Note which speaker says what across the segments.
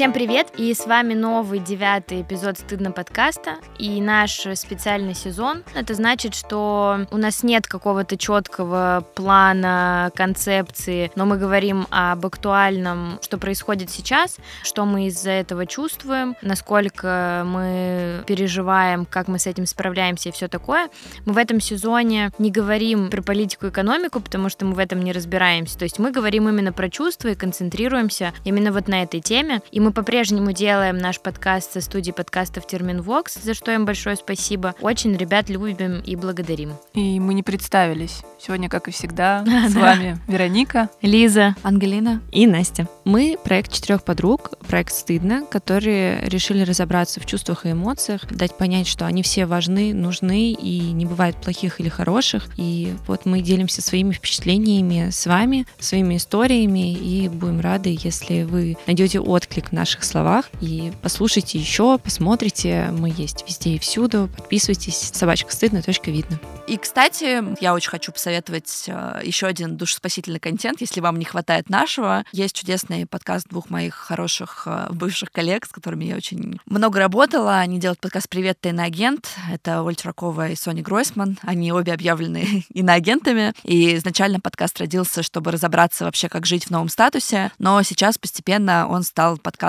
Speaker 1: Всем привет! И с вами новый девятый эпизод «Стыдно» подкаста и наш специальный сезон. Это значит, что у нас нет какого-то четкого плана, концепции, но мы говорим об актуальном, что происходит сейчас, что мы из-за этого чувствуем, насколько мы переживаем, как мы с этим справляемся и все такое. Мы в этом сезоне не говорим про политику и экономику, потому что мы в этом не разбираемся. То есть мы говорим именно про чувства и концентрируемся именно вот на этой теме. И мы по-прежнему делаем наш подкаст со студии подкастов Терминвокс, за что им большое спасибо. Очень ребят любим и благодарим.
Speaker 2: И мы не представились. Сегодня, как и всегда, с вами Вероника,
Speaker 1: Лиза,
Speaker 3: Ангелина
Speaker 1: и Настя.
Speaker 3: Мы проект четырех подруг, проект «Стыдно», которые решили разобраться в чувствах и эмоциях, дать понять, что они все важны, нужны, и не бывает плохих или хороших. И вот мы делимся своими впечатлениями с вами, своими историями, и будем рады, если вы найдете отклик в наших словах. И послушайте еще, посмотрите. Мы есть везде и всюду. Подписывайтесь. Собачка стыдно. Точка видно.
Speaker 4: И, кстати, я очень хочу посоветовать э, еще один душеспасительный контент, если вам не хватает нашего. Есть чудесный подкаст двух моих хороших э, бывших коллег, с которыми я очень много работала. Они делают подкаст «Привет, ты иноагент». Это Ольга Чуракова и Соня Гройсман. Они обе объявлены иноагентами. И изначально подкаст родился, чтобы разобраться вообще, как жить в новом статусе. Но сейчас постепенно он стал подкастом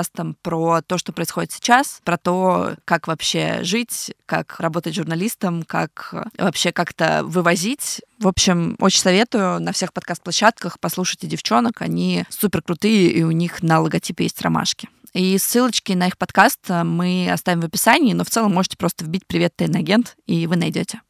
Speaker 4: про то, что происходит сейчас, про то, как вообще жить, как работать журналистом, как вообще как-то вывозить. В общем, очень советую на всех подкаст-площадках послушайте девчонок, они супер крутые, и у них на логотипе есть ромашки. И ссылочки на их подкаст мы оставим в описании, но в целом можете просто вбить «Привет, ты агент», и вы найдете.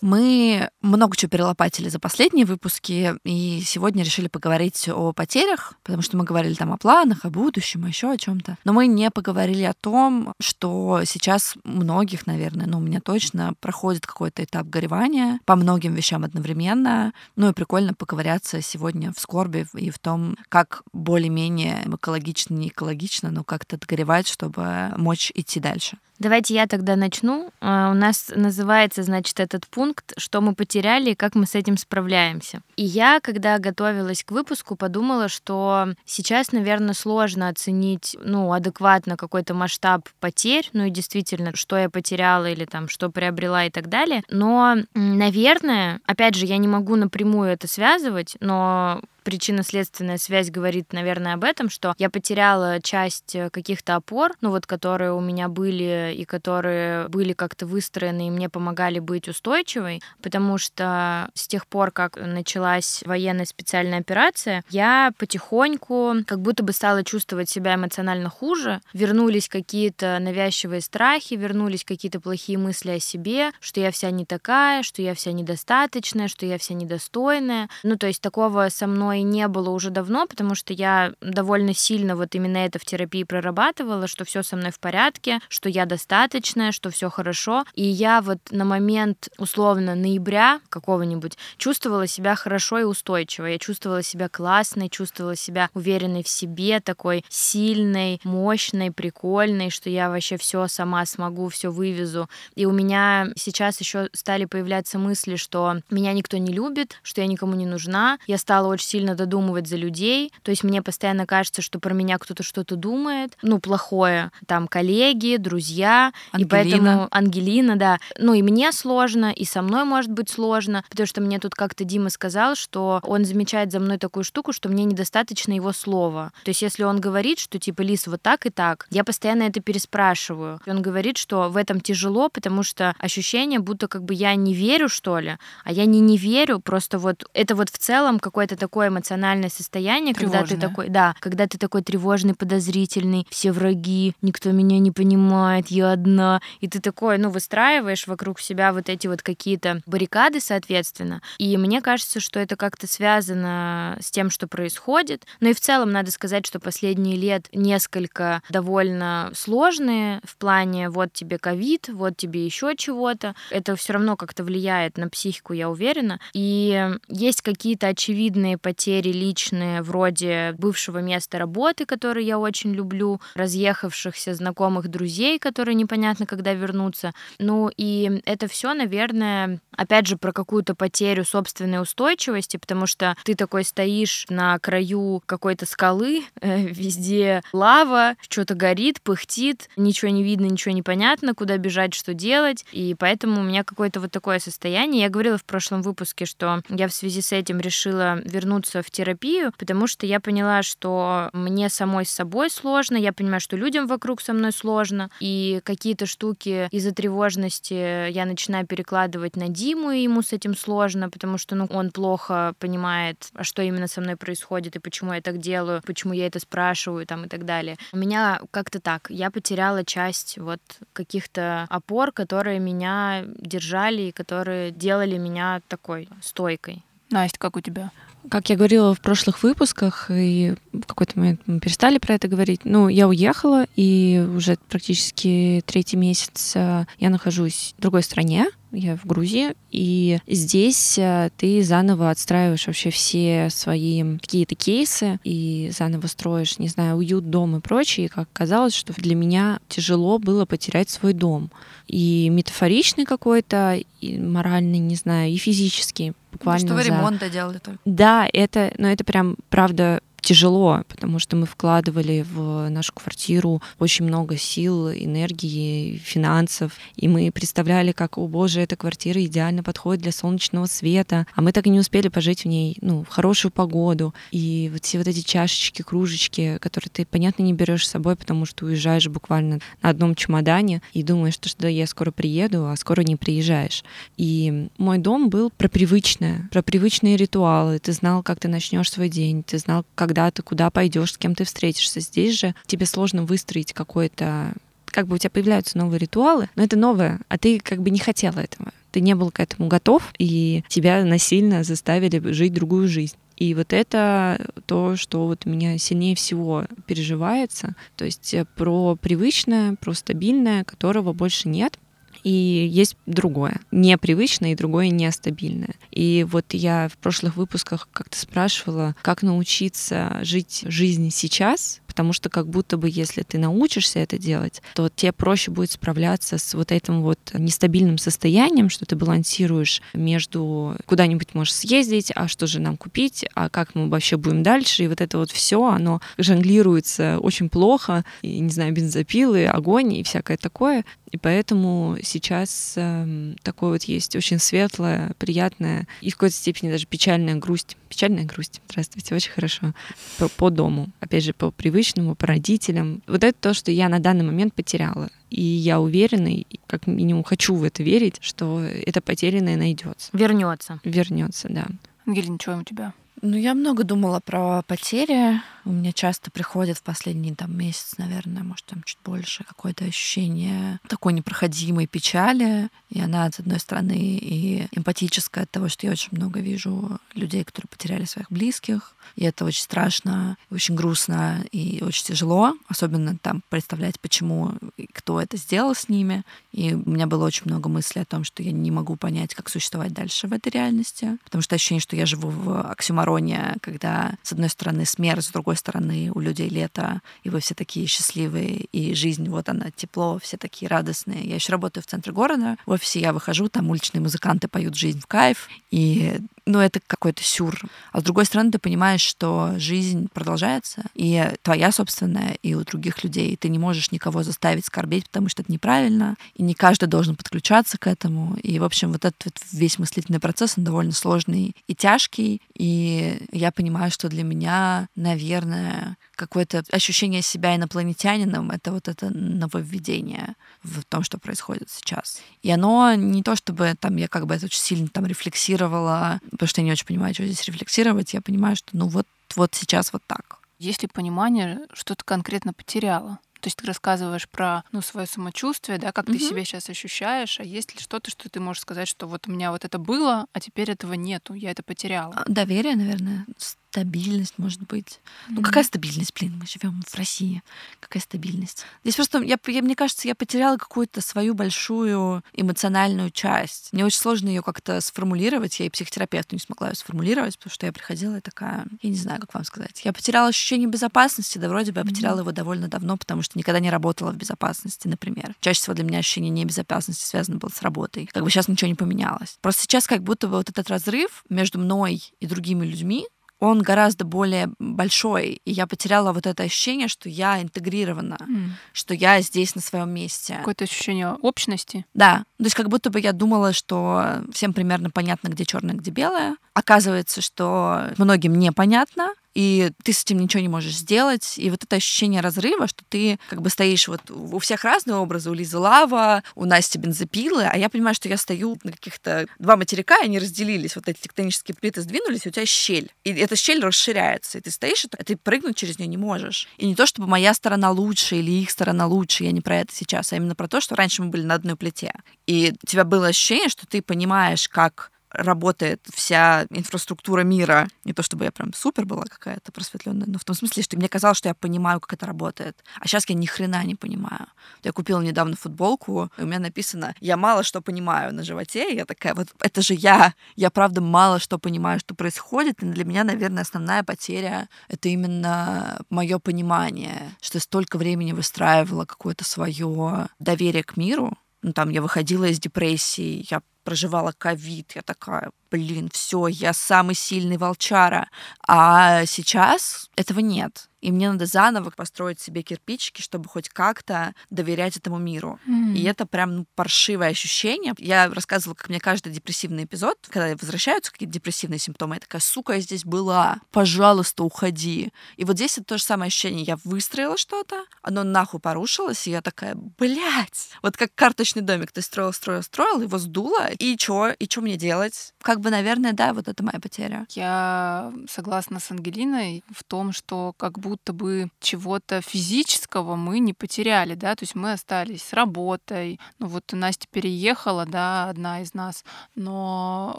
Speaker 4: Мы много чего перелопатили за последние выпуски, и сегодня решили поговорить о потерях, потому что мы говорили там о планах, о будущем, еще о чем-то. Но мы не поговорили о том, что сейчас многих, наверное, ну, у меня точно проходит какой-то этап горевания по многим вещам одновременно. Ну и прикольно поковыряться сегодня в скорби и в том, как более-менее экологично, не экологично, но как-то отгоревать, чтобы мочь идти дальше.
Speaker 1: Давайте я тогда начну. А, у нас называется, значит, этот пункт, что мы потеряли и как мы с этим справляемся. И я, когда готовилась к выпуску, подумала, что сейчас, наверное, сложно оценить, ну, адекватно какой-то масштаб потерь, ну и действительно, что я потеряла или там, что приобрела и так далее. Но, наверное, опять же, я не могу напрямую это связывать, но причинно-следственная связь говорит, наверное, об этом, что я потеряла часть э, каких-то опор, ну вот, которые у меня были и которые были как-то выстроены и мне помогали быть устойчивой, потому что с тех пор, как началась военная специальная операция, я потихоньку как будто бы стала чувствовать себя эмоционально хуже, вернулись какие-то навязчивые страхи, вернулись какие-то плохие мысли о себе, что я вся не такая, что я вся недостаточная, что я вся недостойная. Ну, то есть такого со мной и не было уже давно, потому что я довольно сильно вот именно это в терапии прорабатывала, что все со мной в порядке, что я достаточная, что все хорошо. И я вот на момент условно ноября какого-нибудь чувствовала себя хорошо и устойчиво. Я чувствовала себя классной, чувствовала себя уверенной в себе, такой сильной, мощной, прикольной, что я вообще все сама смогу, все вывезу. И у меня сейчас еще стали появляться мысли, что меня никто не любит, что я никому не нужна. Я стала очень сильно сильно додумывать за людей. То есть мне постоянно кажется, что про меня кто-то что-то думает, ну, плохое. Там коллеги, друзья.
Speaker 4: Ангелина.
Speaker 1: И поэтому Ангелина, да. Ну, и мне сложно, и со мной может быть сложно, потому что мне тут как-то Дима сказал, что он замечает за мной такую штуку, что мне недостаточно его слова. То есть если он говорит, что типа, Лис, вот так и так, я постоянно это переспрашиваю. И он говорит, что в этом тяжело, потому что ощущение, будто как бы я не верю, что ли, а я не не верю, просто вот это вот в целом какое-то такое эмоциональное состояние,
Speaker 2: Тревожное.
Speaker 1: когда ты такой, да, когда ты такой тревожный, подозрительный, все враги, никто меня не понимает, я одна, и ты такой, ну, выстраиваешь вокруг себя вот эти вот какие-то баррикады, соответственно. И мне кажется, что это как-то связано с тем, что происходит. Но и в целом надо сказать, что последние лет несколько довольно сложные в плане вот тебе ковид, вот тебе еще чего-то. Это все равно как-то влияет на психику, я уверена. И есть какие-то очевидные потери потери личные, вроде бывшего места работы, который я очень люблю, разъехавшихся знакомых друзей, которые непонятно когда вернутся. Ну и это все, наверное, опять же, про какую-то потерю собственной устойчивости, потому что ты такой стоишь на краю какой-то скалы, э, везде лава, что-то горит, пыхтит, ничего не видно, ничего не понятно, куда бежать, что делать. И поэтому у меня какое-то вот такое состояние. Я говорила в прошлом выпуске, что я в связи с этим решила вернуться в терапию, потому что я поняла, что мне самой с собой сложно, я понимаю, что людям вокруг со мной сложно, и какие-то штуки из-за тревожности я начинаю перекладывать на Диму, и ему с этим сложно, потому что ну, он плохо понимает, а что именно со мной происходит и почему я так делаю, почему я это спрашиваю там и так далее. У меня как-то так, я потеряла часть вот каких-то опор, которые меня держали и которые делали меня такой стойкой.
Speaker 2: Настя, как у тебя?
Speaker 3: Как я говорила в прошлых выпусках, и в какой-то момент мы перестали про это говорить, ну, я уехала, и уже практически третий месяц э, я нахожусь в другой стране, я в Грузии, и здесь э, ты заново отстраиваешь вообще все свои какие-то кейсы и заново строишь, не знаю, уют, дом и прочее. И как казалось, что для меня тяжело было потерять свой дом. И метафоричный какой-то, и моральный, не знаю, и физический. Буквально
Speaker 4: ну, что вы
Speaker 3: за...
Speaker 4: ремонт доделали только.
Speaker 3: Да, это, но это прям, правда, тяжело, потому что мы вкладывали в нашу квартиру очень много сил, энергии, финансов, и мы представляли, как, о боже, эта квартира идеально подходит для солнечного света, а мы так и не успели пожить в ней, ну, в хорошую погоду, и вот все вот эти чашечки, кружечки, которые ты, понятно, не берешь с собой, потому что уезжаешь буквально на одном чемодане и думаешь, что да, я скоро приеду, а скоро не приезжаешь. И мой дом был про привычное, про привычные ритуалы. Ты знал, как ты начнешь свой день, ты знал, как когда ты куда пойдешь, с кем ты встретишься. Здесь же тебе сложно выстроить какой-то как бы у тебя появляются новые ритуалы, но это новое, а ты как бы не хотела этого. Ты не был к этому готов, и тебя насильно заставили жить другую жизнь. И вот это то, что вот меня сильнее всего переживается. То есть э, про привычное, про стабильное, которого больше нет и есть другое, непривычное и другое нестабильное. И вот я в прошлых выпусках как-то спрашивала, как научиться жить жизнь сейчас, потому что как будто бы если ты научишься это делать, то тебе проще будет справляться с вот этим вот нестабильным состоянием, что ты балансируешь между куда-нибудь можешь съездить, а что же нам купить, а как мы вообще будем дальше, и вот это вот все, оно жонглируется очень плохо, и, не знаю, бензопилы, огонь и всякое такое. И поэтому сейчас э, такое вот есть очень светлая, приятная и в какой-то степени даже печальная грусть. Печальная грусть. Здравствуйте, очень хорошо. По, по дому. Опять же, по привычному, по родителям. Вот это то, что я на данный момент потеряла. И я уверена, и как минимум хочу в это верить, что это потерянное найдется.
Speaker 1: Вернется.
Speaker 3: Вернется, да.
Speaker 2: Ангелина, что у тебя?
Speaker 4: Ну, я много думала про потери. У меня часто приходит в последний там месяц, наверное, может, там чуть больше, какое-то ощущение такой непроходимой печали. И она, с одной стороны, и эмпатическая от того, что я очень много вижу людей, которые потеряли своих близких. И это очень страшно, очень грустно и очень тяжело. Особенно там представлять, почему и кто это сделал с ними. И у меня было очень много мыслей о том, что я не могу понять, как существовать дальше в этой реальности. Потому что ощущение, что я живу в оксюмароне когда с одной стороны смерть, с другой стороны у людей лето, и вы все такие счастливые, и жизнь, вот она, тепло, все такие радостные. Я еще работаю в центре города, в офисе я выхожу, там уличные музыканты поют жизнь в кайф, и ну, это какой-то сюр. А с другой стороны, ты понимаешь, что жизнь продолжается, и твоя собственная, и у других людей. И ты не можешь никого заставить скорбеть, потому что это неправильно, и не каждый должен подключаться к этому. И, в общем, вот этот вот весь мыслительный процесс, он довольно сложный и тяжкий. И я понимаю, что для меня, наверное, какое-то ощущение себя инопланетянином — это вот это нововведение в том, что происходит сейчас. И оно не то, чтобы там я как бы это очень сильно там рефлексировала, потому что я не очень понимаю, что здесь рефлексировать, я понимаю, что ну вот, вот сейчас вот так.
Speaker 2: Есть ли понимание, что ты конкретно потеряла? То есть ты рассказываешь про ну, свое самочувствие, да, как mm-hmm. ты себя сейчас ощущаешь, а есть ли что-то, что ты можешь сказать, что вот у меня вот это было, а теперь этого нету, я это потеряла?
Speaker 4: Доверие, наверное, Стабильность, может быть. Ну, какая стабильность, блин, мы живем в России. Какая стабильность? Здесь просто, я, я, мне кажется, я потеряла какую-то свою большую эмоциональную часть. Мне очень сложно ее как-то сформулировать. Я и психотерапевту не смогла ее сформулировать, потому что я приходила и такая, я не знаю, как вам сказать. Я потеряла ощущение безопасности, да вроде бы я потеряла его довольно давно, потому что никогда не работала в безопасности, например. Чаще всего для меня ощущение небезопасности связано было с работой. Как бы сейчас ничего не поменялось. Просто сейчас как будто бы вот этот разрыв между мной и другими людьми, он гораздо более большой, и я потеряла вот это ощущение, что я интегрирована, mm. что я здесь на своем месте.
Speaker 2: Какое-то ощущение общности.
Speaker 4: Да, то есть как будто бы я думала, что всем примерно понятно, где черное, где белое. Оказывается, что многим непонятно, и ты с этим ничего не можешь сделать. И вот это ощущение разрыва, что ты как бы стоишь вот у всех разные образы, у Лизы лава, у Насти бензопилы, а я понимаю, что я стою на каких-то два материка, и они разделились, вот эти тектонические плиты сдвинулись, и у тебя щель. И эта щель расширяется, и ты стоишь, и ты прыгнуть через нее не можешь. И не то, чтобы моя сторона лучше или их сторона лучше, я не про это сейчас, а именно про то, что раньше мы были на одной плите. И у тебя было ощущение, что ты понимаешь, как работает вся инфраструктура мира. Не то чтобы я прям супер была какая-то просветленная, но в том смысле, что мне казалось, что я понимаю, как это работает. А сейчас я ни хрена не понимаю. Я купила недавно футболку, и у меня написано «Я мало что понимаю» на животе. И я такая, вот это же я. Я правда мало что понимаю, что происходит. И для меня, наверное, основная потеря — это именно мое понимание, что столько времени выстраивала какое-то свое доверие к миру, ну, там я выходила из депрессии, я проживала ковид, я такая, блин, все, я самый сильный волчара. А сейчас этого нет и мне надо заново построить себе кирпичики, чтобы хоть как-то доверять этому миру. Mm-hmm. И это прям ну, паршивое ощущение. Я рассказывала, как мне каждый депрессивный эпизод, когда возвращаются какие-то депрессивные симптомы, я такая, сука, я здесь была, пожалуйста, уходи. И вот здесь это то же самое ощущение. Я выстроила что-то, оно нахуй порушилось, и я такая, блядь, вот как карточный домик, ты строил, строил, строил, его сдуло, и чё, и чё мне делать? Как бы, наверное, да, вот это моя потеря.
Speaker 2: Я согласна с Ангелиной в том, что как будто бы чего-то физического мы не потеряли, да, то есть мы остались с работой. Ну вот Настя переехала, да, одна из нас, но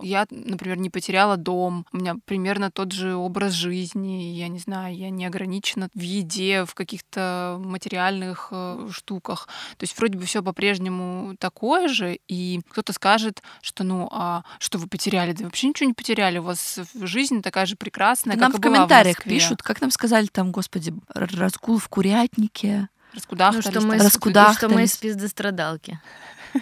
Speaker 2: я, например, не потеряла дом, у меня примерно тот же образ жизни, я не знаю, я не ограничена в еде, в каких-то материальных э, штуках. То есть вроде бы все по-прежнему такое же, и кто-то скажет, что ну, а что вы потеряли? Да вообще ничего не потеряли, у вас жизнь такая же прекрасная,
Speaker 4: нам
Speaker 2: как
Speaker 4: в комментариях в пишут, как нам сказали там, господи, разгул в курятнике.
Speaker 2: Раскудахтались.
Speaker 1: Ну, что мы,
Speaker 4: раскудахтались.
Speaker 1: что мы из пиздострадалки.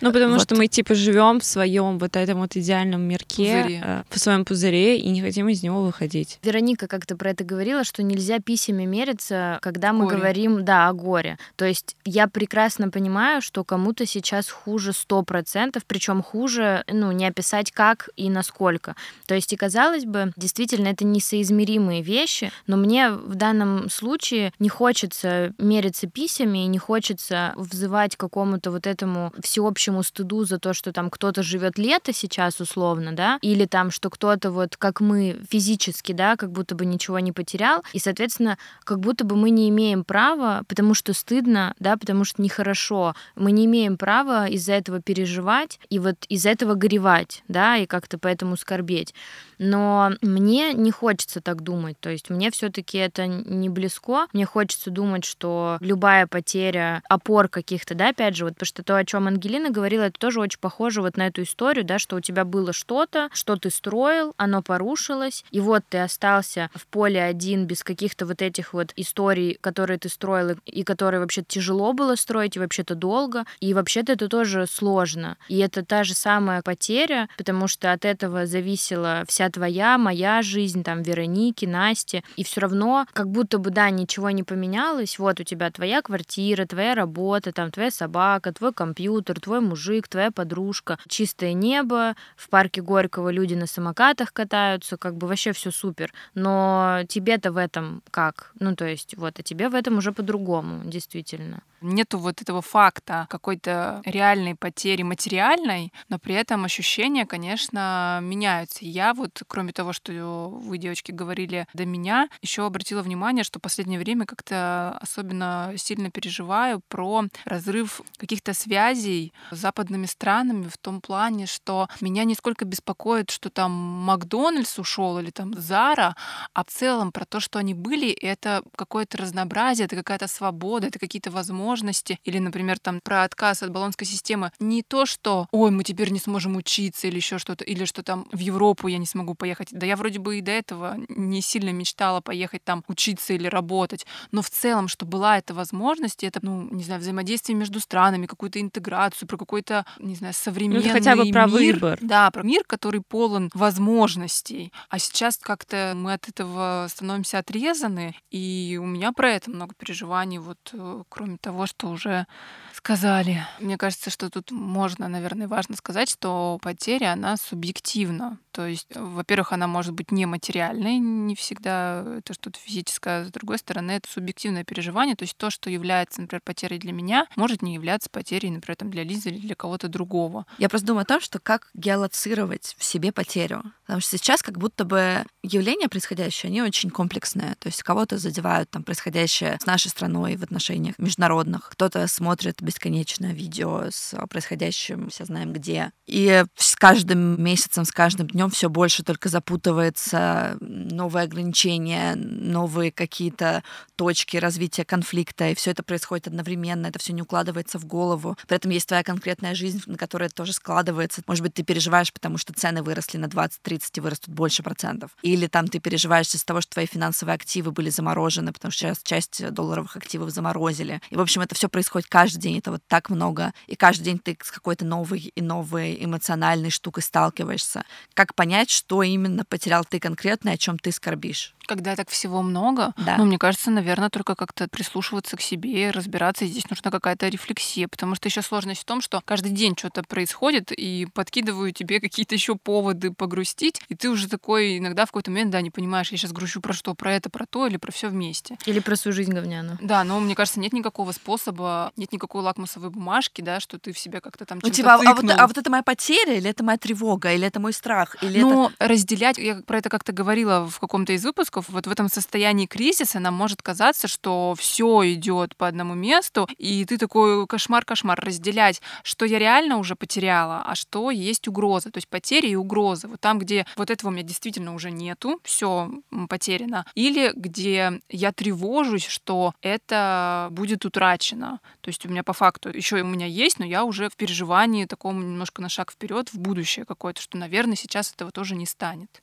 Speaker 3: Ну, потому вот. что мы, типа, живем в своем вот этом вот идеальном мирке, пузыре. э, в своем пузыре, и не хотим из него выходить.
Speaker 1: Вероника как-то про это говорила, что нельзя писями мериться, когда мы горе. говорим, да, о горе. То есть я прекрасно понимаю, что кому-то сейчас хуже сто процентов, причем хуже, ну, не описать как и насколько. То есть, и казалось бы, действительно, это несоизмеримые вещи, но мне в данном случае не хочется мериться писями, и не хочется взывать к какому-то вот этому всеобщему общему стыду за то, что там кто-то живет лето сейчас условно, да, или там, что кто-то вот как мы физически, да, как будто бы ничего не потерял, и, соответственно, как будто бы мы не имеем права, потому что стыдно, да, потому что нехорошо, мы не имеем права из-за этого переживать и вот из-за этого горевать, да, и как-то поэтому скорбеть. Но мне не хочется так думать, то есть мне все-таки это не близко, мне хочется думать, что любая потеря опор каких-то, да, опять же, вот потому что то, о чем Ангелина говорила, это тоже очень похоже вот на эту историю, да, что у тебя было что-то, что ты строил, оно порушилось, и вот ты остался в поле один без каких-то вот этих вот историй, которые ты строил, и которые вообще тяжело было строить, и вообще-то долго, и вообще-то это тоже сложно. И это та же самая потеря, потому что от этого зависела вся твоя, моя жизнь, там, Вероники, Насти, и все равно как будто бы, да, ничего не поменялось, вот у тебя твоя квартира, твоя работа, там, твоя собака, твой компьютер, твой мужик, твоя подружка, чистое небо, в парке Горького люди на самокатах катаются, как бы вообще все супер, но тебе-то в этом как? Ну, то есть, вот, а тебе в этом уже по-другому, действительно.
Speaker 2: Нету вот этого факта какой-то реальной потери материальной, но при этом ощущения, конечно, меняются. Я вот вот кроме того, что вы, девочки, говорили до меня, еще обратила внимание, что в последнее время как-то особенно сильно переживаю про разрыв каких-то связей с западными странами в том плане, что меня нисколько беспокоит, что там Макдональдс ушел или там Зара, а в целом про то, что они были, это какое-то разнообразие, это какая-то свобода, это какие-то возможности. Или, например, там про отказ от баллонской системы. Не то, что ой, мы теперь не сможем учиться или еще что-то, или что там в Европу я не смогу поехать. Да я вроде бы и до этого не сильно мечтала поехать там учиться или работать. Но в целом, что была эта возможность, это, ну, не знаю, взаимодействие между странами, какую-то интеграцию, про какой-то, не знаю, современный ну,
Speaker 3: хотя бы про
Speaker 2: мир.
Speaker 3: выбор.
Speaker 2: Да, про мир, который полон возможностей. А сейчас как-то мы от этого становимся отрезаны, и у меня про это много переживаний, вот э, кроме того, что уже сказали. Мне кажется, что тут можно, наверное, важно сказать, что потеря, она субъективна. То есть, во-первых, она может быть нематериальной, не всегда это что-то физическое, а с другой стороны, это субъективное переживание, то есть то, что является, например, потерей для меня, может не являться потерей, например, там, для Лизы или для кого-то другого.
Speaker 4: Я просто думаю о том, что как геолоцировать в себе потерю. Потому что сейчас как будто бы явления происходящие, они очень комплексные. То есть кого-то задевают там происходящее с нашей страной в отношениях международных, кто-то смотрит бесконечное видео с происходящим, все знаем где. И с каждым месяцем, с каждым днем все больше только запутывается новые ограничения, новые какие-то точки развития конфликта, и все это происходит одновременно, это все не укладывается в голову. При этом есть твоя конкретная жизнь, на которой это тоже складывается. Может быть, ты переживаешь, потому что цены выросли на 20-30 и вырастут больше процентов. Или там ты переживаешь из-за того, что твои финансовые активы были заморожены, потому что сейчас часть долларовых активов заморозили. И, в общем, это все происходит каждый день это вот так много, и каждый день ты с какой-то новой и новой эмоциональной штукой сталкиваешься. Как понять, что именно потерял ты конкретно, о чем ты скорбишь?
Speaker 2: Когда так всего много, да. ну, мне кажется, наверное, только как-то прислушиваться к себе, разбираться. И здесь нужна какая-то рефлексия, потому что еще сложность в том, что каждый день что-то происходит, и подкидываю тебе какие-то еще поводы погрустить, и ты уже такой иногда в какой-то момент, да, не понимаешь, я сейчас грущу про что, про это, про то, или про все вместе.
Speaker 1: Или про свою жизнь говняную.
Speaker 2: Да, но мне кажется, нет никакого способа, нет никакой лакмусовой бумажки, да, что ты в себя как-то там ну,
Speaker 4: типа, а, вот, а вот это моя потеря, или это моя тревога, или это мой страх, или
Speaker 2: ну,
Speaker 4: это...
Speaker 2: разделять, я про это как-то говорила в каком-то из выпусков, выпусков, вот в этом состоянии кризиса нам может казаться, что все идет по одному месту, и ты такой кошмар-кошмар разделять, что я реально уже потеряла, а что есть угроза, то есть потери и угрозы. Вот там, где вот этого у меня действительно уже нету, все потеряно, или где я тревожусь, что это будет утрачено. То есть у меня по факту еще у меня есть, но я уже в переживании таком немножко на шаг вперед в будущее какое-то, что, наверное, сейчас этого тоже не станет.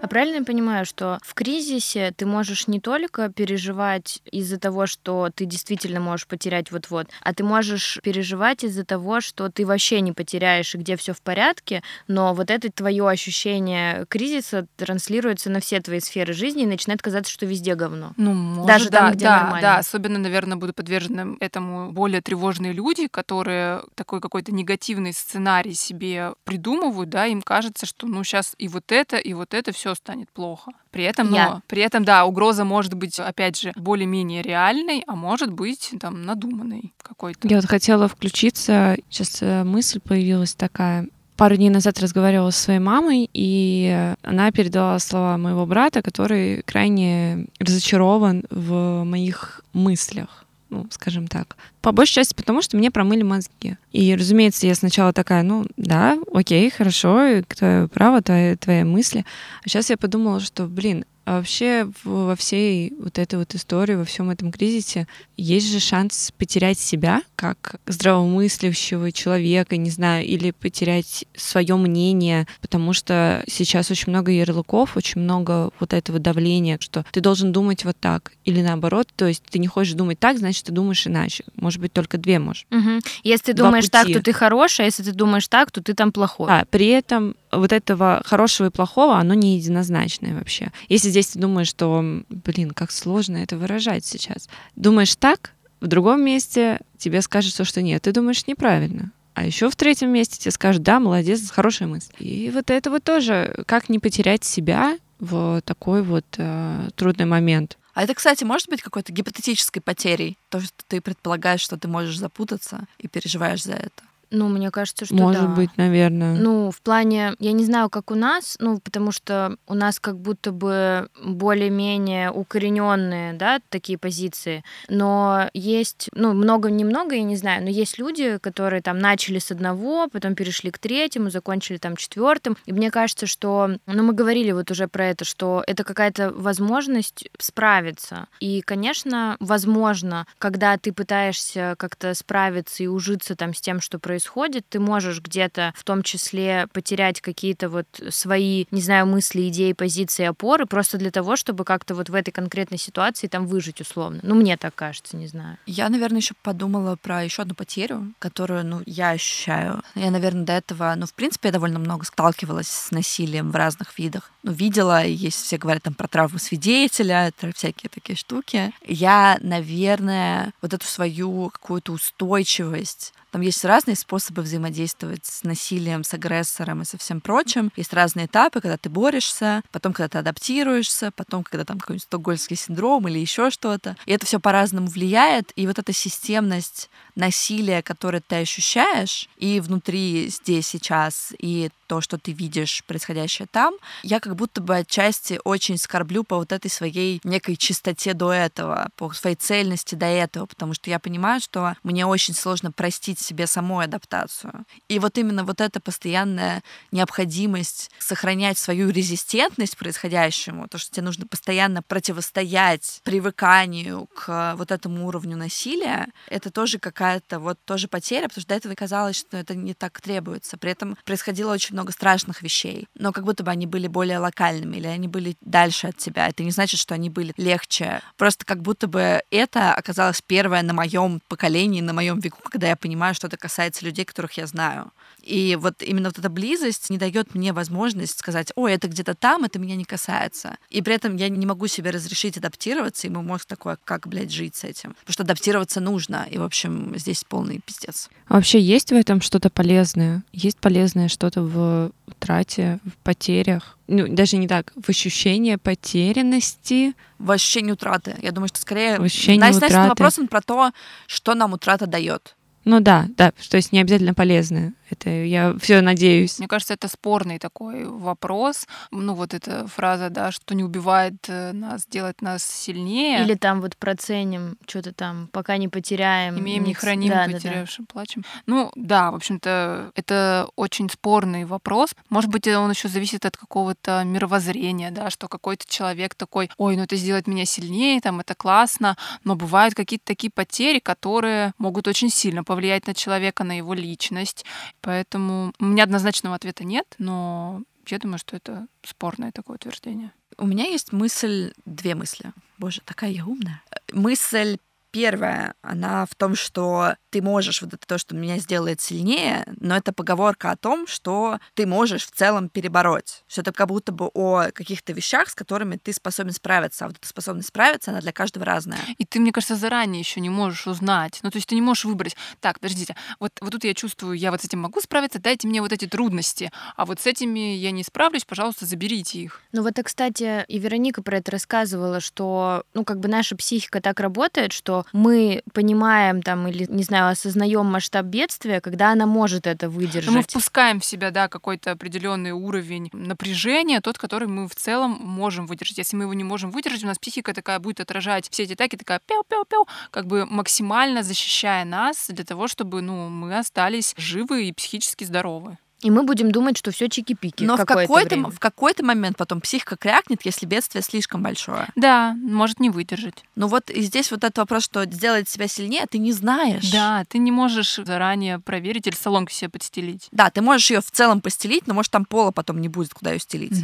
Speaker 1: А правильно я понимаю, что в кризисе ты можешь не только переживать из-за того, что ты действительно можешь потерять вот-вот, а ты можешь переживать из-за того, что ты вообще не потеряешь и где все в порядке, но вот это твое ощущение кризиса транслируется на все твои сферы жизни и начинает казаться, что везде говно.
Speaker 2: Ну, может, Даже да, там, где да, нормально. да, особенно, наверное, будут подвержены этому более тревожные люди, которые такой какой-то негативный сценарий себе придумывают, да, им кажется, что ну сейчас и вот это, и вот это все станет плохо. При этом, но, при этом, да, угроза может быть, опять же, более-менее реальной, а может быть там надуманной какой-то.
Speaker 3: Я вот хотела включиться, сейчас э, мысль появилась такая. Пару дней назад разговаривала со своей мамой, и она передала слова моего брата, который крайне разочарован в моих мыслях ну, скажем так. По большей части потому, что мне промыли мозги. И, разумеется, я сначала такая, ну, да, окей, хорошо, твое право, твои, твои мысли. А сейчас я подумала, что, блин, а вообще во всей вот этой вот истории, во всем этом кризисе есть же шанс потерять себя как здравомыслящего человека, не знаю, или потерять свое мнение, потому что сейчас очень много ярлыков, очень много вот этого давления, что ты должен думать вот так, или наоборот, то есть ты не хочешь думать так, значит, ты думаешь иначе. Может быть, только две можешь.
Speaker 1: Угу. Если ты Два думаешь пути. так, то ты хороший, а если ты думаешь так, то ты там плохой.
Speaker 3: А, при этом вот этого хорошего и плохого, оно не единозначное вообще. Если здесь ты думаешь, что, блин, как сложно это выражать сейчас. Думаешь так, в другом месте тебе скажут, что нет, ты думаешь неправильно. А еще в третьем месте тебе скажут, да, молодец, хорошая мысль. И вот это вот тоже, как не потерять себя в такой вот э, трудный момент.
Speaker 4: А это, кстати, может быть какой-то гипотетической потерей? То, что ты предполагаешь, что ты можешь запутаться и переживаешь за это?
Speaker 1: Ну, мне кажется, что
Speaker 3: Может
Speaker 1: да.
Speaker 3: быть, наверное.
Speaker 1: Ну, в плане, я не знаю, как у нас, ну, потому что у нас как будто бы более-менее укорененные, да, такие позиции, но есть, ну, много-немного, я не знаю, но есть люди, которые там начали с одного, потом перешли к третьему, закончили там четвертым, и мне кажется, что, ну, мы говорили вот уже про это, что это какая-то возможность справиться, и, конечно, возможно, когда ты пытаешься как-то справиться и ужиться там с тем, что происходит, ты можешь где-то в том числе потерять какие-то вот свои, не знаю, мысли, идеи, позиции, опоры, просто для того, чтобы как-то вот в этой конкретной ситуации там выжить условно. Ну, мне так кажется, не знаю.
Speaker 4: Я, наверное, еще подумала про еще одну потерю, которую, ну, я ощущаю. Я, наверное, до этого, ну, в принципе, я довольно много сталкивалась с насилием в разных видах. Ну, видела, есть все говорят там про травму свидетеля, всякие такие штуки. Я, наверное, вот эту свою какую-то устойчивость там есть разные способы взаимодействовать с насилием, с агрессором и со всем прочим. Есть разные этапы, когда ты борешься, потом, когда ты адаптируешься, потом, когда там какой-нибудь стокгольмский синдром или еще что-то. И это все по-разному влияет. И вот эта системность насилия, которое ты ощущаешь, и внутри здесь сейчас, и то, что ты видишь происходящее там, я как будто бы отчасти очень скорблю по вот этой своей некой чистоте до этого, по своей цельности до этого, потому что я понимаю, что мне очень сложно простить себе самой адаптацию. И вот именно вот эта постоянная необходимость сохранять свою резистентность происходящему, то, что тебе нужно постоянно противостоять привыканию к вот этому уровню насилия, это тоже какая-то вот тоже потеря, потому что до этого казалось, что это не так требуется. При этом происходило очень много страшных вещей, но как будто бы они были более локальными или они были дальше от тебя. Это не значит, что они были легче. Просто как будто бы это оказалось первое на моем поколении, на моем веку, когда я понимаю, что это касается людей, которых я знаю. И вот именно вот эта близость не дает мне возможность сказать, ой, это где-то там, это меня не касается. И при этом я не могу себе разрешить адаптироваться, и мой мозг такой, «А как, блядь, жить с этим? Потому что адаптироваться нужно, и, в общем, здесь полный пиздец.
Speaker 3: А вообще есть в этом что-то полезное? Есть полезное что-то в утрате, в потерях? Ну, даже не так, в ощущении потерянности.
Speaker 4: В ощущении утраты. Я думаю, что скорее...
Speaker 3: В ощущении
Speaker 4: Настя,
Speaker 3: утраты.
Speaker 4: вопрос он про то, что нам утрата дает.
Speaker 3: Ну да, да, то есть не обязательно полезное. Это я все надеюсь.
Speaker 2: Мне кажется, это спорный такой вопрос. Ну, вот эта фраза, да, что не убивает э, нас, делает нас сильнее.
Speaker 1: Или там вот проценим что-то там, пока не потеряем.
Speaker 2: Имеем, не храним,
Speaker 1: да, да, да.
Speaker 2: потерявшим, плачем. Ну, да, в общем-то, это очень спорный вопрос. Может быть, он еще зависит от какого-то мировоззрения, да, что какой-то человек такой, ой, ну это сделает меня сильнее, там, это классно, но бывают какие-то такие потери, которые могут очень сильно повлиять на человека, на его личность. Поэтому у меня однозначного ответа нет, но я думаю, что это спорное такое утверждение.
Speaker 4: У меня есть мысль, две мысли. Боже, такая я умная. Мысль первая, она в том, что ты можешь, вот это то, что меня сделает сильнее, но это поговорка о том, что ты можешь в целом перебороть. Что это как будто бы о каких-то вещах, с которыми ты способен справиться. А вот эта способность справиться, она для каждого разная.
Speaker 2: И ты, мне кажется, заранее еще не можешь узнать. Ну, то есть ты не можешь выбрать, так, подождите, вот, вот тут я чувствую, я вот с этим могу справиться, дайте мне вот эти трудности, а вот с этими я не справлюсь, пожалуйста, заберите их.
Speaker 1: Ну вот, а, кстати, и Вероника про это рассказывала, что, ну, как бы наша психика так работает, что мы понимаем там или, не знаю, осознаем масштаб бедствия, когда она может это
Speaker 2: Но мы
Speaker 1: выдержать.
Speaker 2: впускаем в себя, да, какой-то определенный уровень напряжения, тот, который мы в целом можем выдержать. Если мы его не можем выдержать, у нас психика такая будет отражать все эти атаки, такая пяу-пяу-пяу, как бы максимально защищая нас для того, чтобы, ну, мы остались живы и психически здоровы.
Speaker 1: И мы будем думать, что все чики-пики.
Speaker 4: Но в какой-то,
Speaker 1: время.
Speaker 4: в какой-то момент потом психика крякнет, если бедствие слишком большое.
Speaker 2: Да, может не выдержать.
Speaker 4: Ну вот и здесь вот этот вопрос, что сделать себя сильнее, ты не знаешь.
Speaker 2: Да, ты не можешь заранее проверить или соломку себе подстелить.
Speaker 4: Да, ты можешь ее в целом постелить, но может там пола потом не будет, куда ее стелить.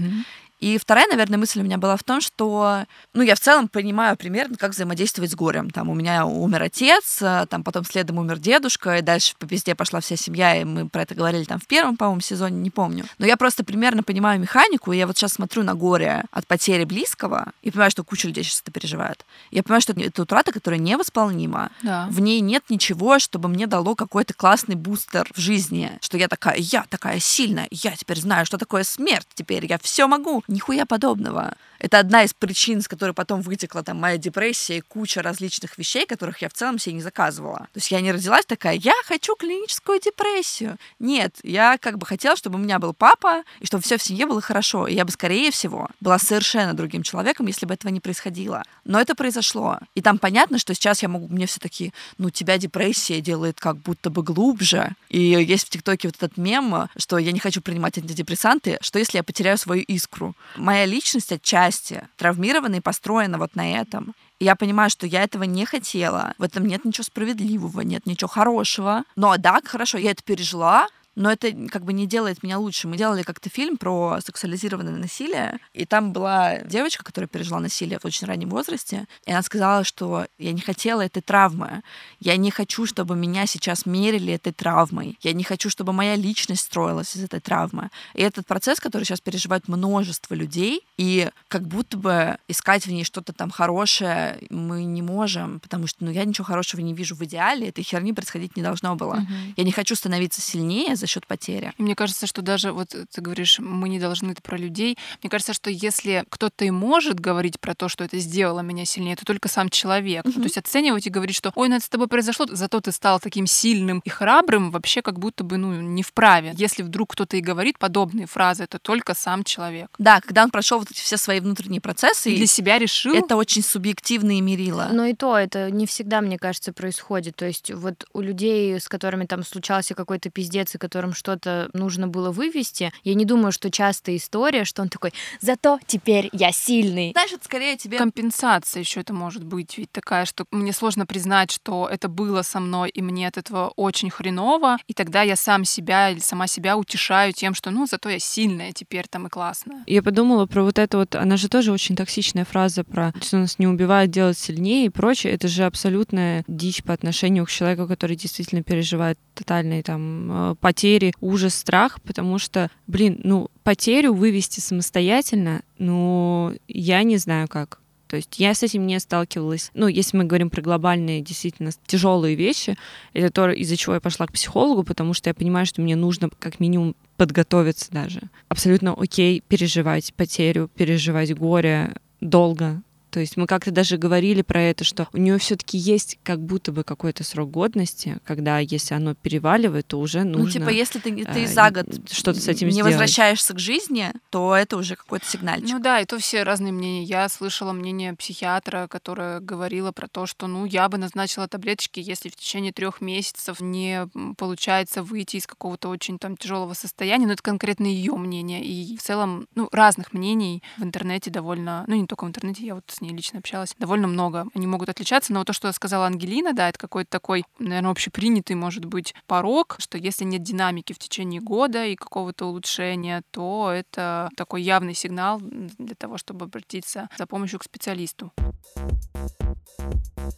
Speaker 4: И вторая, наверное, мысль у меня была в том, что, ну, я в целом понимаю примерно, как взаимодействовать с горем. Там у меня умер отец, а, там потом следом умер дедушка, и дальше по пизде пошла вся семья, и мы про это говорили там в первом, по-моему, сезоне, не помню. Но я просто примерно понимаю механику, и я вот сейчас смотрю на горе от потери близкого, и понимаю, что куча людей сейчас это переживает. Я понимаю, что это утрата, которая невосполнима.
Speaker 2: Да.
Speaker 4: В ней нет ничего, чтобы мне дало какой-то классный бустер в жизни, что я такая, я такая сильная, я теперь знаю, что такое смерть, теперь я все могу. Нихуя подобного. Это одна из причин, с которой потом вытекла там моя депрессия и куча различных вещей, которых я в целом себе не заказывала. То есть я не родилась такая, я хочу клиническую депрессию. Нет, я как бы хотела, чтобы у меня был папа, и чтобы все в семье было хорошо. И я бы, скорее всего, была совершенно другим человеком, если бы этого не происходило. Но это произошло. И там понятно, что сейчас я могу, мне все таки ну, тебя депрессия делает как будто бы глубже. И есть в ТикТоке вот этот мем, что я не хочу принимать антидепрессанты, что если я потеряю свою искру. Моя личность отчасти травмирована и построена вот на этом. И я понимаю, что я этого не хотела. В этом нет ничего справедливого, нет ничего хорошего. Но да, хорошо, я это пережила, но это как бы не делает меня лучше. Мы делали как-то фильм про сексуализированное насилие, и там была девочка, которая пережила насилие в очень раннем возрасте, и она сказала, что я не хотела этой травмы, я не хочу, чтобы меня сейчас мерили этой травмой, я не хочу, чтобы моя личность строилась из этой травмы. И этот процесс, который сейчас переживает множество людей, и как будто бы искать в ней что-то там хорошее мы не можем, потому что ну, я ничего хорошего не вижу в идеале, этой херни происходить не должно было. Uh-huh. Я не хочу становиться сильнее, за счет потери.
Speaker 2: Мне кажется, что даже вот ты говоришь, мы не должны это про людей. Мне кажется, что если кто-то и может говорить про то, что это сделало меня сильнее, это только сам человек. Mm-hmm. То есть оценивать и говорить, что ой, ну это с тобой произошло, зато ты стал таким сильным и храбрым, вообще как будто бы ну не вправе. Если вдруг кто-то и говорит подобные фразы, это только сам человек.
Speaker 4: Да, когда он прошел вот эти все свои внутренние процессы
Speaker 2: и для себя решил.
Speaker 4: Это очень субъективные мерила.
Speaker 1: Но и то это не всегда, мне кажется, происходит. То есть вот у людей, с которыми там случался какой-то пиздец и которым что-то нужно было вывести, я не думаю, что частая история, что он такой, зато теперь я сильный.
Speaker 4: Знаешь, это скорее тебе...
Speaker 2: Компенсация еще это может быть ведь такая, что мне сложно признать, что это было со мной, и мне от этого очень хреново, и тогда я сам себя или сама себя утешаю тем, что ну зато я сильная теперь там и классная.
Speaker 3: Я подумала про вот это вот, она же тоже очень токсичная фраза про, что нас не убивает делать сильнее и прочее. Это же абсолютная дичь по отношению к человеку, который действительно переживает тотальные там э, потери, ужас, страх, потому что, блин, ну, потерю вывести самостоятельно, ну, я не знаю как. То есть я с этим не сталкивалась. Ну, если мы говорим про глобальные, действительно тяжелые вещи, это то, из-за чего я пошла к психологу, потому что я понимаю, что мне нужно как минимум подготовиться даже. Абсолютно окей переживать потерю, переживать горе долго, то есть мы как-то даже говорили про это, что у нее все-таки есть как будто бы какой-то срок годности, когда если оно переваливает, то уже нужно.
Speaker 4: Ну типа если ты, ты за год
Speaker 3: что-то с этим
Speaker 4: не
Speaker 3: сделать.
Speaker 4: возвращаешься к жизни, то это уже какой-то сигнальчик.
Speaker 2: Ну да, и то все разные мнения. Я слышала мнение психиатра, которая говорила про то, что ну я бы назначила таблеточки, если в течение трех месяцев не получается выйти из какого-то очень там тяжелого состояния. Но это конкретно ее мнение. И в целом, ну, разных мнений в интернете довольно, ну не только в интернете, я вот с ней лично общалась, довольно много. Они могут отличаться, но вот то, что сказала Ангелина, да, это какой-то такой, наверное, общепринятый, может быть, порог, что если нет динамики в течение года и какого-то улучшения, то это такой явный сигнал для того, чтобы обратиться за помощью к специалисту.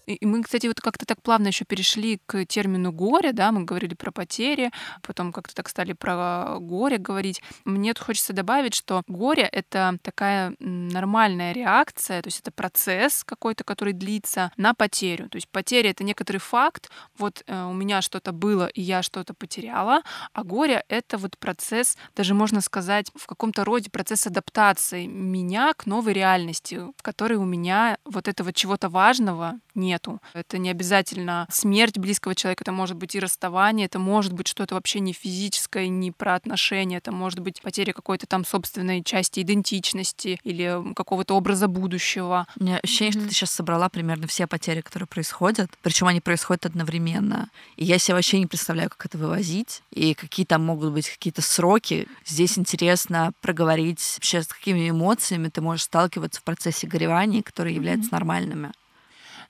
Speaker 2: И мы, кстати, вот как-то так плавно еще перешли к термину горе, да, мы говорили про потери, потом как-то так стали про горе говорить. Мне тут хочется добавить, что горе — это такая нормальная реакция, то есть это процесс какой-то, который длится на потерю. То есть потеря — это некоторый факт, вот э, у меня что-то было, и я что-то потеряла, а горе — это вот процесс, даже можно сказать, в каком-то роде процесс адаптации меня к новой реальности, в которой у меня вот этого чего-то важного нету. Это не обязательно смерть близкого человека, это может быть и расставание, это может быть что-то вообще не физическое, не про отношения, это может быть потеря какой-то там собственной части идентичности или какого-то образа будущего.
Speaker 4: У меня ощущение, mm-hmm. что ты сейчас собрала примерно все потери, которые происходят, причем они происходят одновременно. И я себе вообще не представляю, как это вывозить, и какие там могут быть какие-то сроки. Здесь интересно проговорить вообще, с какими эмоциями ты можешь сталкиваться в процессе горевания, которые являются mm-hmm. нормальными.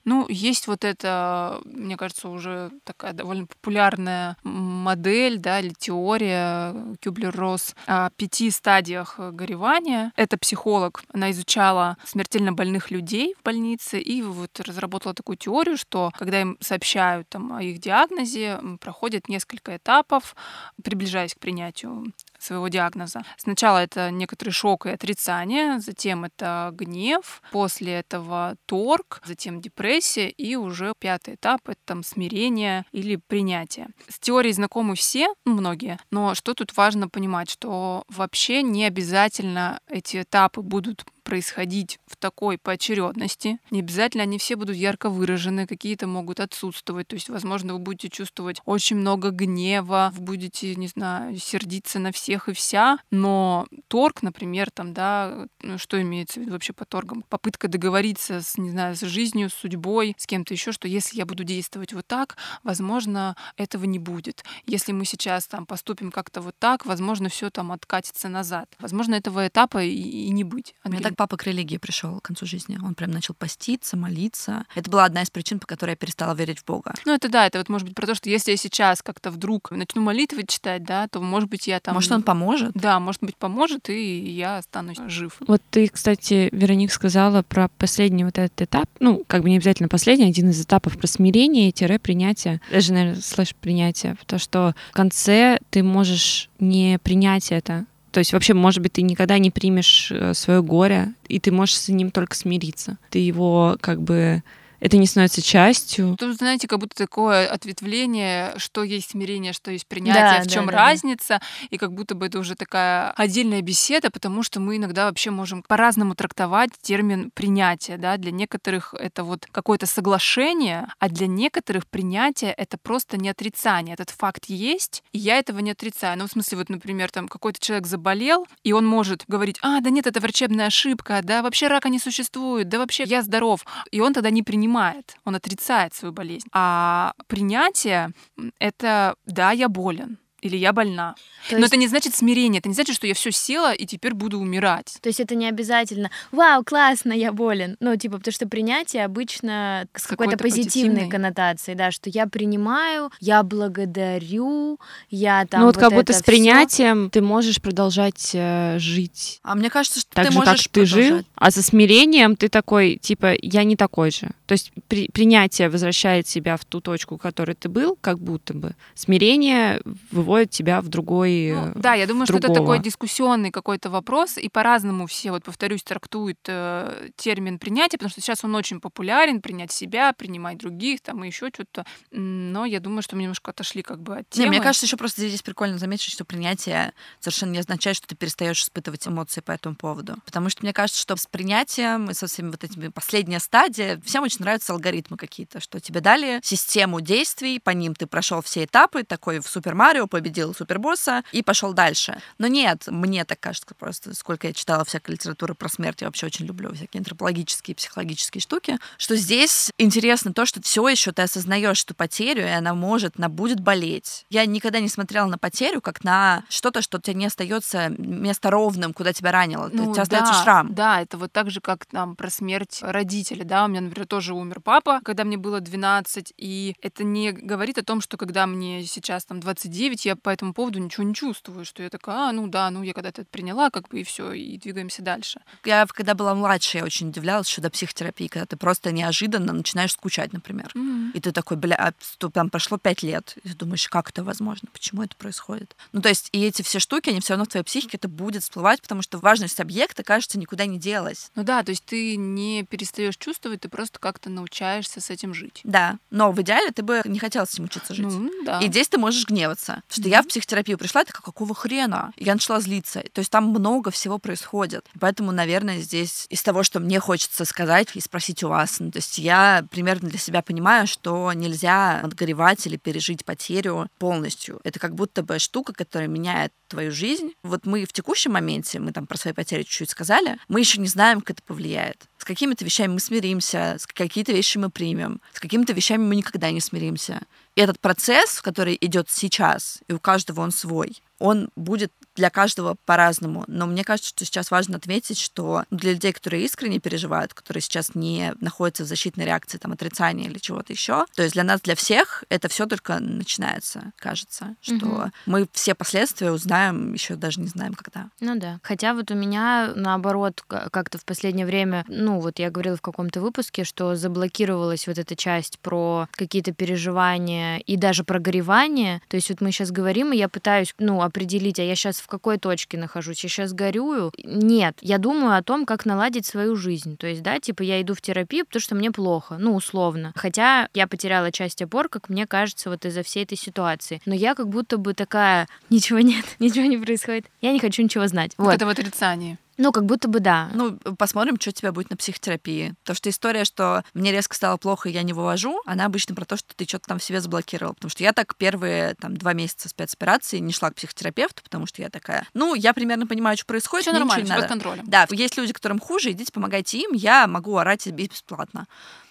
Speaker 2: Ну, есть вот это, мне кажется, уже такая довольно популярная модель, да, или теория Кюблер-Росс о пяти стадиях горевания. Это психолог, она изучала смертельно больных людей в больнице и вот разработала такую теорию, что когда им сообщают там, о их диагнозе, проходят несколько этапов, приближаясь к принятию своего диагноза. Сначала это некоторый шок и отрицание, затем это гнев, после этого торг, затем депрессия и уже пятый этап — это там смирение или принятие. С теорией знакомы все, многие, но что тут важно понимать, что вообще не обязательно эти этапы будут происходить в такой поочередности. Не обязательно они все будут ярко выражены, какие-то могут отсутствовать. То есть, возможно, вы будете чувствовать очень много гнева, вы будете, не знаю, сердиться на всех и вся, но торг, например, там, да, ну, что имеется в виду вообще по торгам? Попытка договориться с, не знаю, с жизнью, с судьбой, с кем-то еще, что если я буду действовать вот так, возможно, этого не будет. Если мы сейчас там поступим как-то вот так, возможно, все там откатится назад. Возможно, этого этапа и, и не быть.
Speaker 4: Меня так папа к религии пришел к концу жизни. Он прям начал поститься, молиться. Это была одна из причин, по которой я перестала верить в Бога.
Speaker 2: Ну, это да, это вот может быть про то, что если я сейчас как-то вдруг начну молитвы читать, да, то, может быть, я там...
Speaker 4: Может, он поможет?
Speaker 2: Да, может быть, поможет, и я останусь жив.
Speaker 3: Вот ты, кстати, Вероник сказала про последний вот этот этап, ну, как бы не обязательно последний, один из этапов про смирение-принятие, даже, наверное, слэш принятие, то, что в конце ты можешь не принять это, то есть вообще, может быть, ты никогда не примешь э, свое горе, и ты можешь с ним только смириться. Ты его как бы это не становится частью.
Speaker 2: Тут, знаете, как будто такое ответвление, что есть смирение, что есть принятие, да, в чем да, разница, да. и как будто бы это уже такая отдельная беседа, потому что мы иногда вообще можем по-разному трактовать термин принятие, да, для некоторых это вот какое-то соглашение, а для некоторых принятие это просто не отрицание, этот факт есть, и я этого не отрицаю. Ну, в смысле, вот, например, там какой-то человек заболел, и он может говорить, а, да нет, это врачебная ошибка, да, вообще рака не существует, да вообще я здоров, и он тогда не принимает принимает, он отрицает свою болезнь. А принятие — это «да, я болен», или я больна. То Но есть... это не значит смирение, это не значит, что я все села и теперь буду умирать.
Speaker 1: То есть это не обязательно «Вау, классно, я болен». Ну, типа, потому что принятие обычно с, с какой-то, какой позитивной, позитивной коннотацией, да, что я принимаю, я благодарю, я там
Speaker 3: Ну,
Speaker 1: вот,
Speaker 3: вот как будто с принятием ты можешь продолжать э, жить.
Speaker 4: А мне кажется, что
Speaker 3: так
Speaker 4: ты
Speaker 3: же,
Speaker 4: можешь
Speaker 3: как ты жил, а со смирением ты такой, типа, я не такой же. То есть при, принятие возвращает себя в ту точку, в которой ты был, как будто бы. Смирение выводит тебя в другой... Ну,
Speaker 2: да, я думаю, другого. что это такой дискуссионный какой-то вопрос, и по-разному все, вот повторюсь, трактуют э, термин принятия, потому что сейчас он очень популярен, принять себя, принимать других, там и еще что-то. Но я думаю, что мы немножко отошли как бы от темы.
Speaker 4: Не, мне кажется, еще просто здесь прикольно заметить, что принятие совершенно не означает, что ты перестаешь испытывать эмоции по этому поводу. Потому что мне кажется, что с принятием и со всеми вот этими последняя стадия, всем очень нравятся алгоритмы какие-то, что тебе дали систему действий, по ним ты прошел все этапы, такой в Супер Марио победил супербосса и пошел дальше. Но нет, мне так кажется просто, сколько я читала всякой литературы про смерть, я вообще очень люблю всякие антропологические, психологические штуки, что здесь интересно то, что все еще ты осознаешь эту потерю, и она может, она будет болеть. Я никогда не смотрела на потерю как на что-то, что у тебя не остается место ровным, куда тебя ранило. Ну, у тебя да, остается шрам.
Speaker 2: Да, это вот так же, как там про смерть родителя, да, у меня, например, тоже умер папа, когда мне было 12, и это не говорит о том, что когда мне сейчас там 29, я по этому поводу ничего не чувствую, что я такая, а, ну да, ну я когда-то это приняла, как бы и все, и двигаемся дальше.
Speaker 4: Я когда была младше, я очень удивлялась еще до психотерапии, когда ты просто неожиданно начинаешь скучать, например. Mm-hmm. И ты такой, бля, а, там прошло пять лет, и ты думаешь, как это возможно, почему это происходит? Ну то есть и эти все штуки, они все равно в твоей психике это будет всплывать, потому что важность объекта, кажется, никуда не делась.
Speaker 2: Ну да, то есть ты не перестаешь чувствовать, ты просто как-то научаешься с этим жить.
Speaker 4: Да, но в идеале ты бы не хотела с этим учиться жить.
Speaker 2: Ну, да.
Speaker 4: И здесь ты можешь гневаться. Что mm-hmm. я в психотерапию пришла, такая, какого хрена? Я начала злиться. То есть там много всего происходит. Поэтому, наверное, здесь из того, что мне хочется сказать и спросить у вас, ну, то есть я примерно для себя понимаю, что нельзя отгоревать или пережить потерю полностью. Это как будто бы штука, которая меняет твою жизнь. Вот мы в текущем моменте, мы там про свои потери чуть-чуть сказали, мы еще не знаем, как это повлияет. С какими-то вещами мы смиримся, с какие-то вещи мы примем, с какими-то вещами мы никогда не смиримся. И этот процесс, который идет сейчас, и у каждого он свой, он будет для каждого по-разному. Но мне кажется, что сейчас важно отметить, что для людей, которые искренне переживают, которые сейчас не находятся в защитной реакции, там, отрицания или чего-то еще, то есть для нас, для всех это все только начинается, кажется, что угу. мы все последствия узнаем, еще даже не знаем, когда.
Speaker 1: Ну да. Хотя вот у меня, наоборот, как-то в последнее время, ну вот я говорила в каком-то выпуске, что заблокировалась вот эта часть про какие-то переживания и даже прогоревание. То есть вот мы сейчас говорим, и я пытаюсь, ну, определить, а я сейчас в какой точке нахожусь, я сейчас горюю. Нет, я думаю о том, как наладить свою жизнь. То есть, да, типа я иду в терапию, потому что мне плохо, ну, условно. Хотя я потеряла часть опор, как мне кажется, вот из-за всей этой ситуации. Но я как будто бы такая, ничего нет, ничего не происходит. Я не хочу ничего знать.
Speaker 2: Вот. Это в отрицании.
Speaker 1: Ну, как будто бы да.
Speaker 4: Ну, посмотрим, что у тебя будет на психотерапии. Потому что история, что мне резко стало плохо, и я не вывожу, она обычно про то, что ты что-то там в себе заблокировал. Потому что я так первые там два месяца спецоперации не шла к психотерапевту, потому что я такая, ну, я примерно понимаю, что происходит.
Speaker 2: Все нормально,
Speaker 4: не
Speaker 2: под контролем.
Speaker 4: Да, есть люди, которым хуже, идите, помогайте им, я могу орать бесплатно.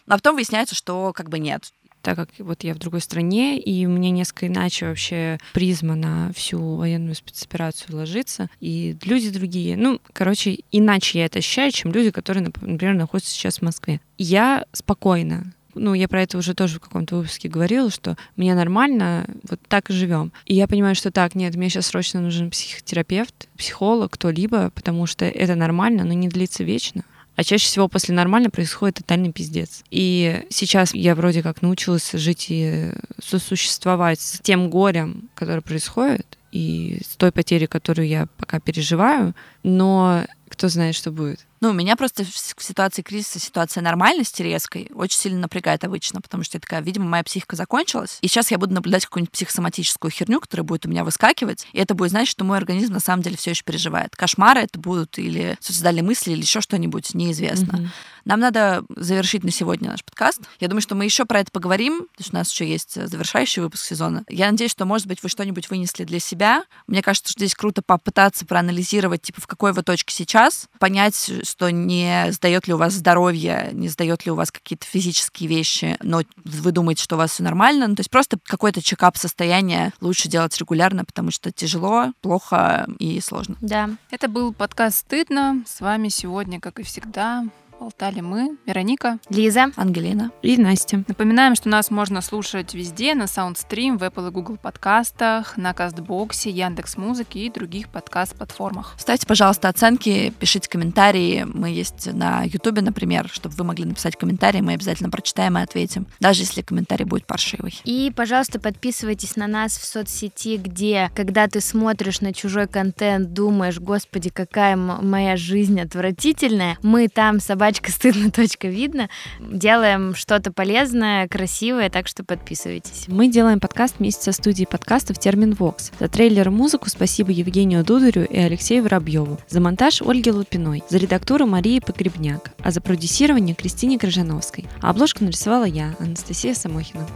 Speaker 4: А потом выясняется, что как бы нет.
Speaker 3: Так как вот я в другой стране, и меня несколько иначе вообще призма на всю военную спецоперацию ложится, и люди другие. Ну, короче, иначе я это ощущаю, чем люди, которые, нап- например, находятся сейчас в Москве. Я спокойна. Ну, я про это уже тоже в каком-то выпуске говорила, что мне нормально, вот так и живем. И я понимаю, что так, нет, мне сейчас срочно нужен психотерапевт, психолог, кто-либо, потому что это нормально, но не длится вечно. А чаще всего после нормально происходит тотальный пиздец. И сейчас я вроде как научилась жить и сосуществовать с тем горем, которое происходит, и с той потерей, которую я пока переживаю, но кто знает, что будет.
Speaker 4: Ну, меня просто в ситуации кризиса, ситуация нормальности резкой очень сильно напрягает обычно, потому что я такая, видимо, моя психика закончилась, и сейчас я буду наблюдать какую-нибудь психосоматическую херню, которая будет у меня выскакивать, и это будет значить, что мой организм на самом деле все еще переживает. Кошмары это будут или суицидальные мысли, или еще что-нибудь, неизвестно.
Speaker 3: Мгм.
Speaker 4: Нам надо завершить на сегодня наш подкаст. Я думаю, что мы еще про это поговорим, потому что у нас еще есть э, завершающий выпуск сезона. Я надеюсь, что, может быть, вы что-нибудь вынесли для себя. Мне кажется, что здесь круто попытаться проанализировать, типа, в какой вы точке сейчас, понять, что не сдает ли у вас здоровье, не сдает ли у вас какие-то физические вещи, но вы думаете, что у вас все нормально. Ну, то есть просто какой-то чекап состояния лучше делать регулярно, потому что тяжело, плохо и сложно.
Speaker 1: Да.
Speaker 2: Это был подкаст «Стыдно». С вами сегодня, как и всегда, болтали мы, Вероника.
Speaker 1: Лиза.
Speaker 4: Ангелина.
Speaker 3: И Настя.
Speaker 2: Напоминаем, что нас можно слушать везде, на Soundstream, в Apple и Google подкастах, на Кастбоксе, Яндекс Музыке и других подкаст-платформах.
Speaker 4: Ставьте, пожалуйста, оценки, пишите комментарии. Мы есть на Ютубе, например, чтобы вы могли написать комментарий. Мы обязательно прочитаем и ответим, даже если комментарий будет паршивый.
Speaker 1: И, пожалуйста, подписывайтесь на нас в соцсети, где, когда ты смотришь на чужой контент, думаешь, господи, какая моя жизнь отвратительная, мы там, собачка стыдно, точка видно, делаем что-то полезное, красивое, так что подписывайтесь.
Speaker 3: Мы делаем подкаст вместе со студией подкастов Термин Вокс. За трейлер и музыку спасибо Евгению Дударю и Алексею Воробьеву. За монтаж Ольге Лупиной. За редактуру Марии Погребняк. А за продюсирование Кристине Крыжановской. А обложку нарисовала я, Анастасия Самохина.